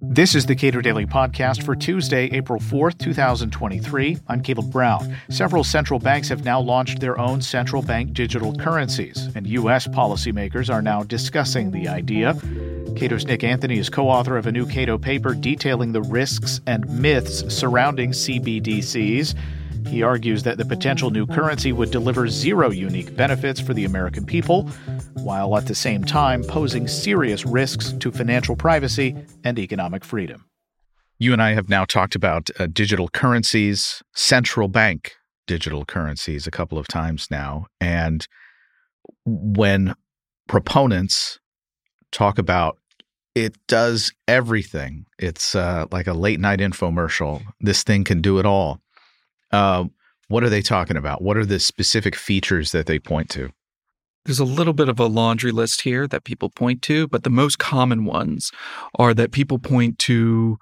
This is the Cato Daily Podcast for Tuesday, April 4th, 2023. I'm Caleb Brown. Several central banks have now launched their own central bank digital currencies, and U.S. policymakers are now discussing the idea. Cato's Nick Anthony is co author of a new Cato paper detailing the risks and myths surrounding CBDCs. He argues that the potential new currency would deliver zero unique benefits for the American people, while at the same time posing serious risks to financial privacy and economic freedom. You and I have now talked about uh, digital currencies, central bank digital currencies, a couple of times now. And when proponents talk about it does everything, it's uh, like a late night infomercial. This thing can do it all. Uh, what are they talking about? What are the specific features that they point to? There's a little bit of a laundry list here that people point to, but the most common ones are that people point to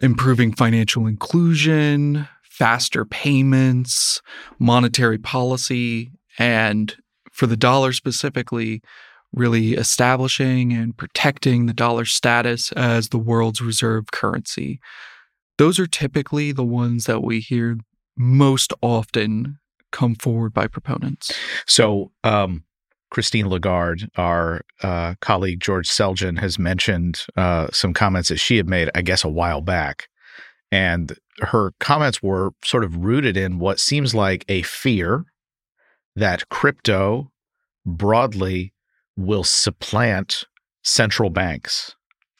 improving financial inclusion, faster payments, monetary policy, and for the dollar specifically, really establishing and protecting the dollar status as the world's reserve currency. Those are typically the ones that we hear most often come forward by proponents. So, um, Christine Lagarde, our uh, colleague George Selgin, has mentioned uh, some comments that she had made, I guess, a while back. And her comments were sort of rooted in what seems like a fear that crypto broadly will supplant central banks.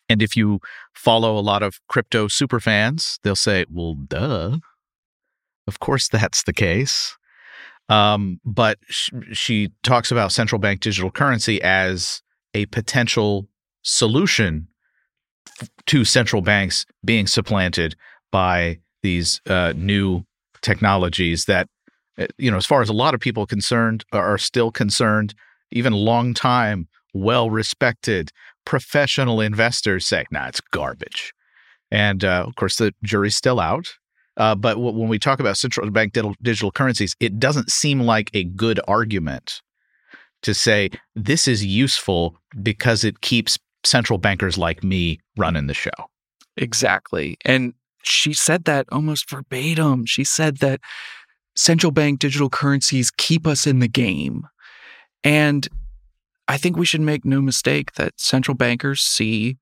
And if you follow a lot of crypto superfans, they'll say, well, duh. Of course, that's the case. Um, but sh- she talks about central bank digital currency as a potential solution f- to central banks being supplanted by these uh, new technologies that, uh, you know, as far as a lot of people concerned, are still concerned, even long time, well respected professional investors say, nah, it's garbage. And uh, of course, the jury's still out. Uh, but w- when we talk about central bank digital, digital currencies, it doesn't seem like a good argument to say this is useful because it keeps central bankers like me running the show. Exactly. And she said that almost verbatim. She said that central bank digital currencies keep us in the game. And I think we should make no mistake that central bankers see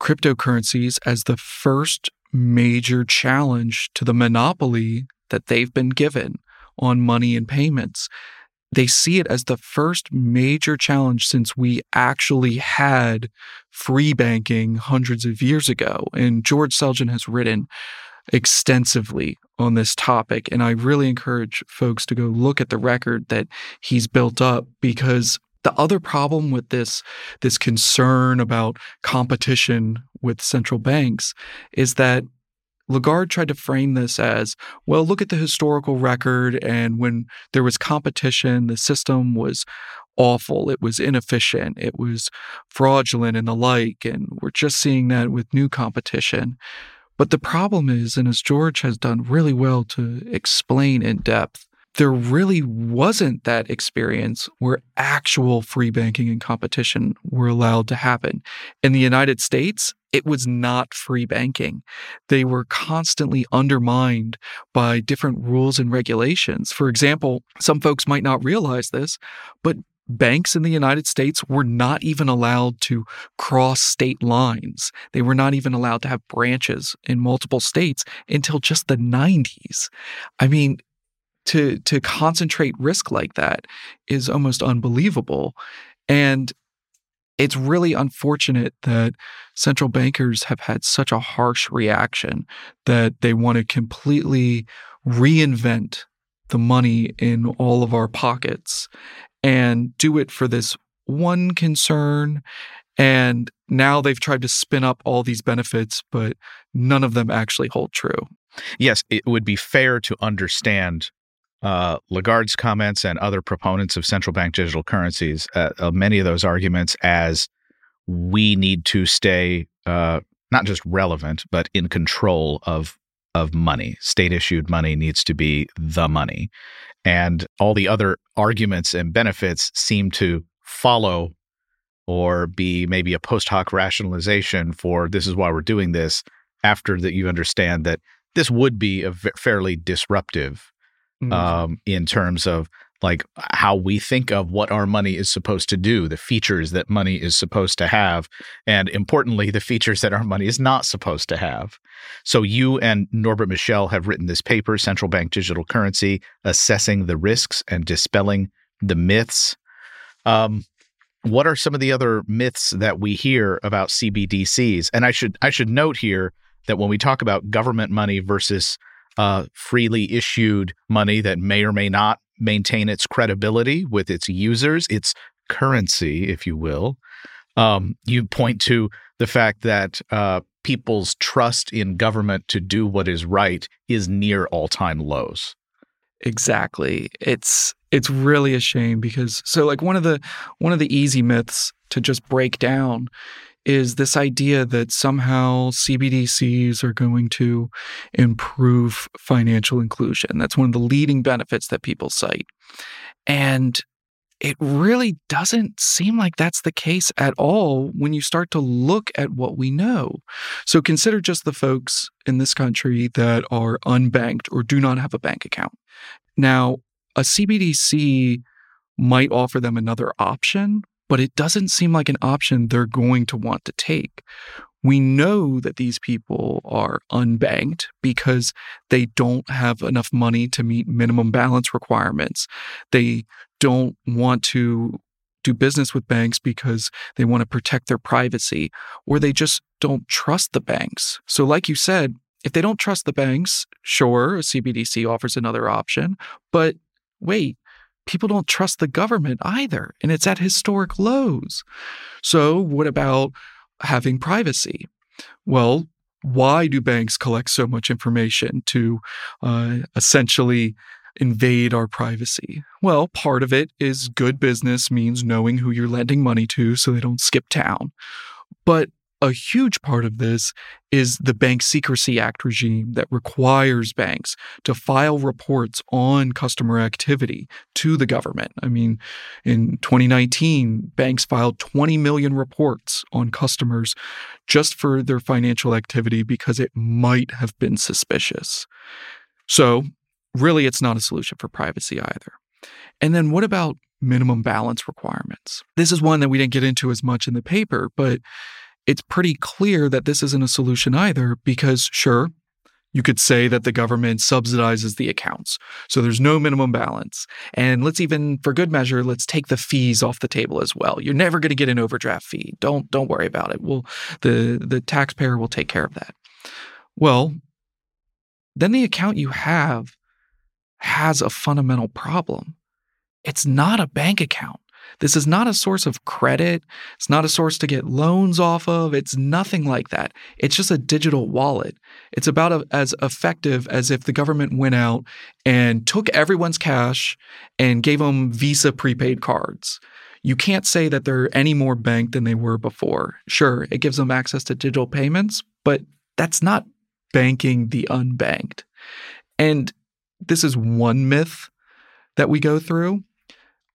cryptocurrencies as the first major challenge to the monopoly that they've been given on money and payments. They see it as the first major challenge since we actually had free banking hundreds of years ago. And George Selgin has written extensively on this topic. And I really encourage folks to go look at the record that he's built up because the other problem with this this concern about competition with central banks is that Lagarde tried to frame this as well, look at the historical record. And when there was competition, the system was awful, it was inefficient, it was fraudulent, and the like. And we're just seeing that with new competition. But the problem is, and as George has done really well to explain in depth, there really wasn't that experience where actual free banking and competition were allowed to happen. In the United States, it was not free banking. They were constantly undermined by different rules and regulations. For example, some folks might not realize this, but banks in the United States were not even allowed to cross state lines. They were not even allowed to have branches in multiple states until just the 90s. I mean, to to concentrate risk like that is almost unbelievable. And it's really unfortunate that central bankers have had such a harsh reaction that they want to completely reinvent the money in all of our pockets and do it for this one concern. And now they've tried to spin up all these benefits but none of them actually hold true. Yes it would be fair to understand uh, Lagarde's comments and other proponents of central bank digital currencies, uh, uh, many of those arguments as we need to stay uh, not just relevant, but in control of of money. State issued money needs to be the money, and all the other arguments and benefits seem to follow or be maybe a post hoc rationalization for this is why we're doing this after that you understand that this would be a v- fairly disruptive mm-hmm. um, in terms of like how we think of what our money is supposed to do, the features that money is supposed to have, and importantly, the features that our money is not supposed to have. So, you and Norbert Michel have written this paper, Central Bank Digital Currency Assessing the Risks and Dispelling the Myths. Um, what are some of the other myths that we hear about CBDCs? And I should I should note here that when we talk about government money versus uh, freely issued money that may or may not maintain its credibility with its users, its currency, if you will. Um, you point to the fact that uh, people's trust in government to do what is right is near all-time lows. Exactly. It's it's really a shame because so like one of the one of the easy myths to just break down is this idea that somehow CBDCs are going to improve financial inclusion. That's one of the leading benefits that people cite. And it really doesn't seem like that's the case at all when you start to look at what we know. So consider just the folks in this country that are unbanked or do not have a bank account. Now, a CBDC might offer them another option, but it doesn't seem like an option they're going to want to take. We know that these people are unbanked because they don't have enough money to meet minimum balance requirements. They don't want to do business with banks because they want to protect their privacy, or they just don't trust the banks. So, like you said, if they don't trust the banks, sure, a CBDC offers another option. But wait, people don't trust the government either, and it's at historic lows. So, what about having privacy? Well, why do banks collect so much information to uh, essentially invade our privacy? Well, part of it is good business means knowing who you're lending money to so they don't skip town. But a huge part of this is the Bank Secrecy Act regime that requires banks to file reports on customer activity to the government. I mean, in 2019, banks filed 20 million reports on customers just for their financial activity because it might have been suspicious. So, really, it's not a solution for privacy either. And then what about minimum balance requirements? This is one that we didn't get into as much in the paper, but it's pretty clear that this isn't a solution either because, sure, you could say that the government subsidizes the accounts. So there's no minimum balance. And let's even for good measure, let's take the fees off the table as well. You're never going to get an overdraft fee. Don't don't worry about it. We'll the the taxpayer will take care of that. Well, then the account you have has a fundamental problem. It's not a bank account. This is not a source of credit. It's not a source to get loans off of. It's nothing like that. It's just a digital wallet. It's about a, as effective as if the government went out and took everyone's cash and gave them Visa prepaid cards. You can't say that they're any more banked than they were before. Sure, it gives them access to digital payments, but that's not banking the unbanked. And this is one myth that we go through.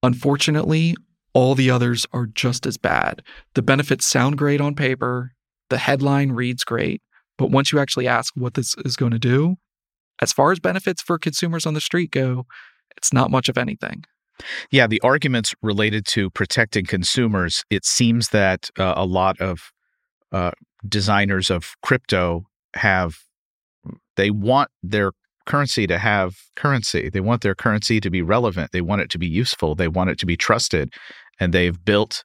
Unfortunately, all the others are just as bad. The benefits sound great on paper, the headline reads great, but once you actually ask what this is going to do, as far as benefits for consumers on the street go, it's not much of anything. Yeah, the arguments related to protecting consumers, it seems that uh, a lot of uh, designers of crypto have, they want their currency to have currency. They want their currency to be relevant. They want it to be useful. They want it to be trusted. And they've built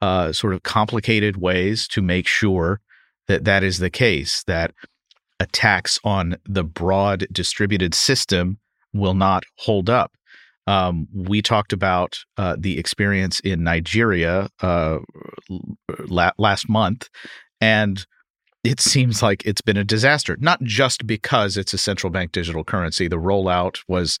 uh, sort of complicated ways to make sure that that is the case, that attacks on the broad distributed system will not hold up. Um, we talked about uh, the experience in Nigeria uh, la- last month, and it seems like it's been a disaster, not just because it's a central bank digital currency. The rollout was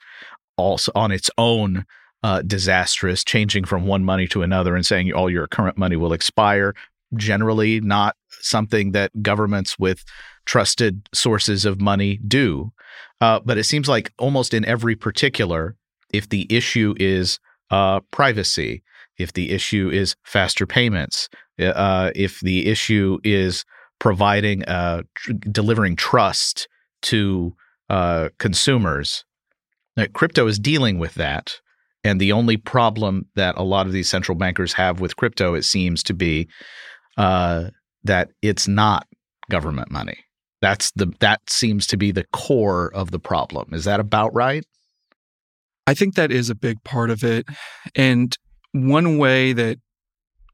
also on its own uh, disastrous, changing from one money to another and saying all your current money will expire. Generally, not something that governments with trusted sources of money do. Uh, but it seems like almost in every particular, if the issue is uh, privacy, if the issue is faster payments, uh, if the issue is providing, uh, tr- delivering trust to uh, consumers, crypto is dealing with that. And the only problem that a lot of these central bankers have with crypto, it seems to be uh, that it's not government money. That's the that seems to be the core of the problem. Is that about right? I think that is a big part of it. And one way that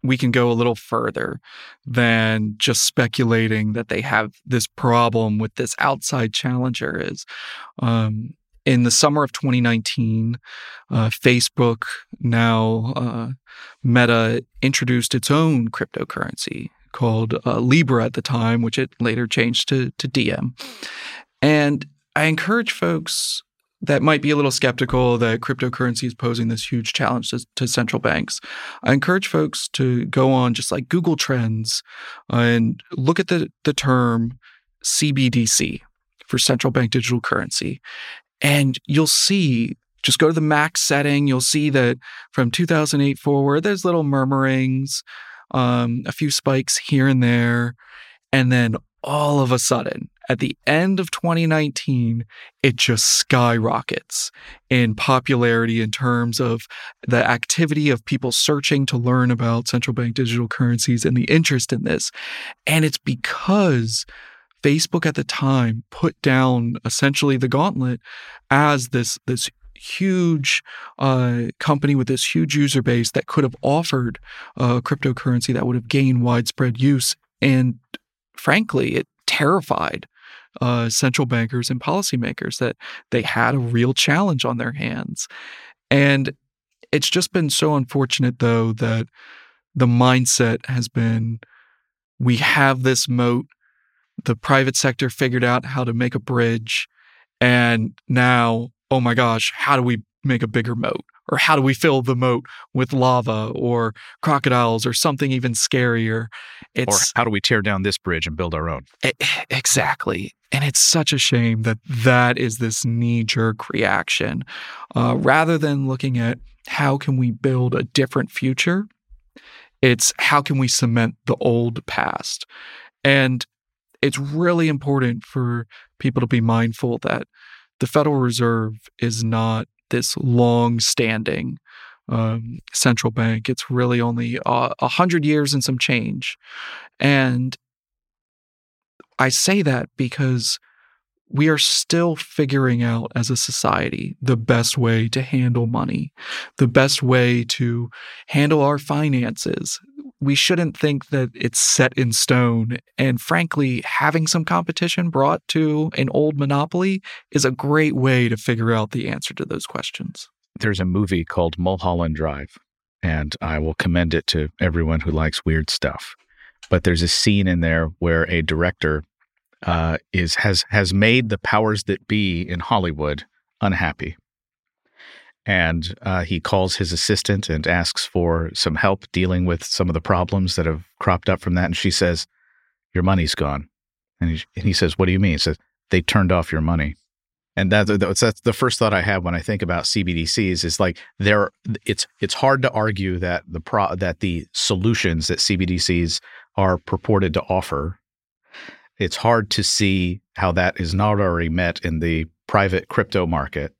we can go a little further than just speculating that they have this problem with this outside challenger is um, in the summer of 2019, uh, Facebook, now uh, Meta, introduced its own cryptocurrency called uh, Libra at the time, which it later changed to, to Diem. And I encourage folks that might be a little skeptical that cryptocurrency is posing this huge challenge to, to, central banks. I encourage folks to go on just like Google Trends and look at the, the term CBDC for central bank digital currency. And you'll see, just go to the max setting, you'll see that from 2008 forward, there's little murmurings um, a few spikes here and there. And then all of a sudden, at the end of 2019, it just skyrockets in popularity in terms of the activity of people searching to learn about central bank digital currencies and the interest in this. And it's because Facebook at the time put down essentially the gauntlet as this, this huge uh, company with this huge user base that could have offered a cryptocurrency that would have gained widespread use. And frankly, it terrified uh, central bankers and policymakers that they had a real challenge on their hands. And it's just been so unfortunate, though, that the mindset has been we have this moat. The private sector figured out how to make a bridge. And now oh my gosh, how do we make a bigger moat? Or how do we fill the moat with lava or crocodiles or something even scarier? It's, or how do we tear down this bridge and build our own? Exactly. And it's such a shame that that is this knee jerk reaction. Uh, rather than looking at how can we build a different future, it's how can we cement the old past? And it's really important for people to be mindful that the Federal Reserve is not this long standing um, central bank. It's really only a uh, hundred years and some change. And I say that because we are still figuring out as a society the best way to handle money, the best way to handle our finances, we shouldn't think that it's set in stone. And frankly, having some competition brought to an old monopoly is a great way to figure out the answer to those questions. There's a movie called Mulholland Drive, and I will commend it to everyone who likes weird stuff. But there's a scene in there where a director uh, is has has made the powers that be in Hollywood unhappy and uh, he calls his assistant and asks for some help dealing with some of the problems that have cropped up from that. And she says, "Your money's gone." And he, and he says, "What do you mean?" He says, "They turned off your money." And that, that's, that's the first thought I have when I think about CBDCs is like there. It's it's hard to argue that the pro that the solutions that CBDCs are purported to offer. It's hard to see how that is not already met in the private crypto market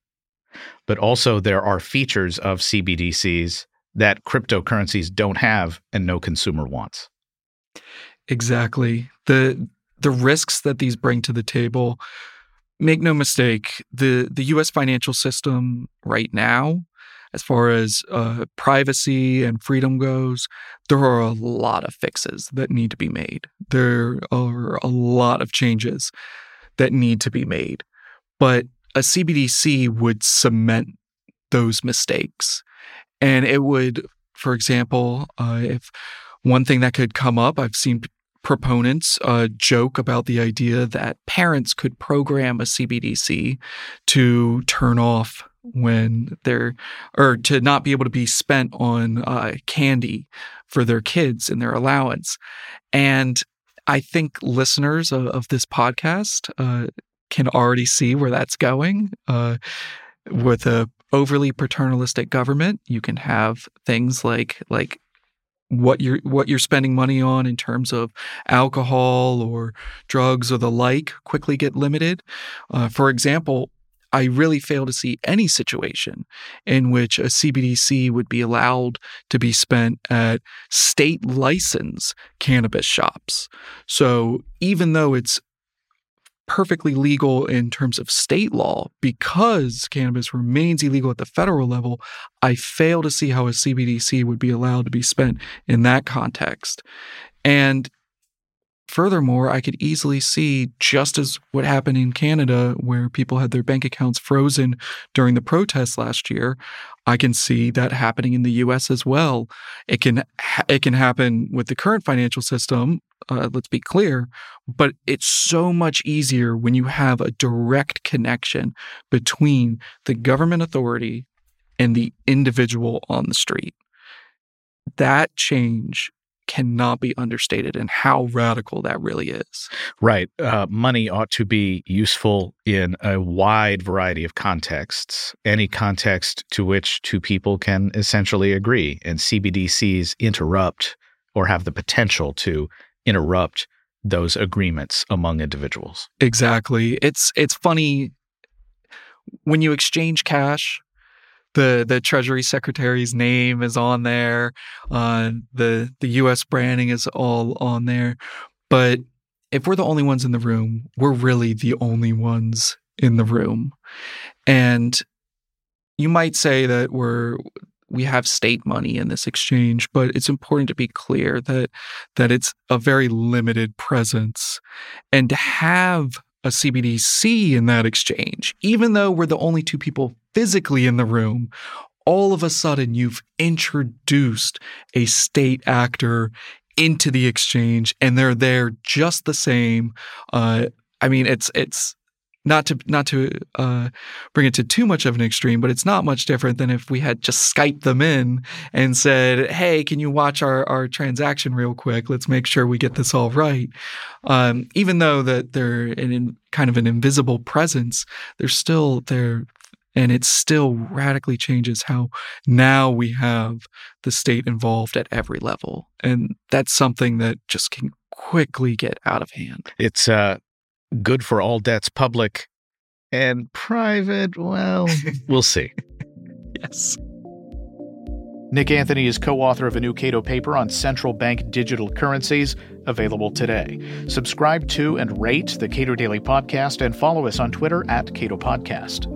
but also there are features of CBDCs that cryptocurrencies don't have and no consumer wants. Exactly. The the risks that these bring to the table, make no mistake, the the US financial system right now as far as uh, privacy and freedom goes, there are a lot of fixes that need to be made. There are a lot of changes that need to be made. But a CBDC would cement those mistakes. And it would, for example, uh, if one thing that could come up, I've seen proponents uh, joke about the idea that parents could program a CBDC to turn off when they're or to not be able to be spent on uh, candy for their kids in their allowance and i think listeners of, of this podcast uh, can already see where that's going uh, with a, overly paternalistic government. You can have things like like what you're what you're spending money on in terms of alcohol or drugs or the like quickly get limited. Uh, for example, I really fail to see any situation in which a CBDC would be allowed to be spent at state license cannabis shops. So even though it's perfectly legal in terms of state law because cannabis remains illegal at the federal level, I fail to see how a CBDC would be allowed to be spent in that context. And furthermore, I could easily see just as what happened in Canada, where people had their bank accounts frozen during the protests last year. I can see that happening in the U.S. as well. It can ha- it can happen with the current financial system. Uh, let's be clear, but it's so much easier when you have a direct connection between the government authority and the individual on the street. That change cannot be understated and how radical that really is. Right. Uh, money ought to be useful in a wide variety of contexts, any context to which two people can essentially agree. And CBDCs interrupt or have the potential to interrupt those agreements among individuals. Exactly. It's it's funny when you exchange cash the the Treasury Secretary's name is on there. Uh, the the U.S. branding is all on there. But if we're the only ones in the room, we're really the only ones in the room. And you might say that we're we have state money in this exchange, but it's important to be clear that that it's a very limited presence. And to have a CBDC in that exchange, even though we're the only two people physically in the room, all of a sudden you've introduced a state actor into the exchange and they're there just the same. Uh, I mean, it's it's not to not to uh, bring it to too much of an extreme, but it's not much different than if we had just Skyped them in and said, "Hey, can you watch our our transaction real quick? Let's make sure we get this all right." Um, even though that they're in kind of an invisible presence, they're still there, and it still radically changes how now we have the state involved at every level, and that's something that just can quickly get out of hand. It's uh good for all debts public and private. Well, we'll see. yes. Nick Anthony is co author of a new Cato paper on central bank digital currencies, available today. Subscribe to and rate the Cato Daily Podcast and follow us on Twitter at Cato Podcast.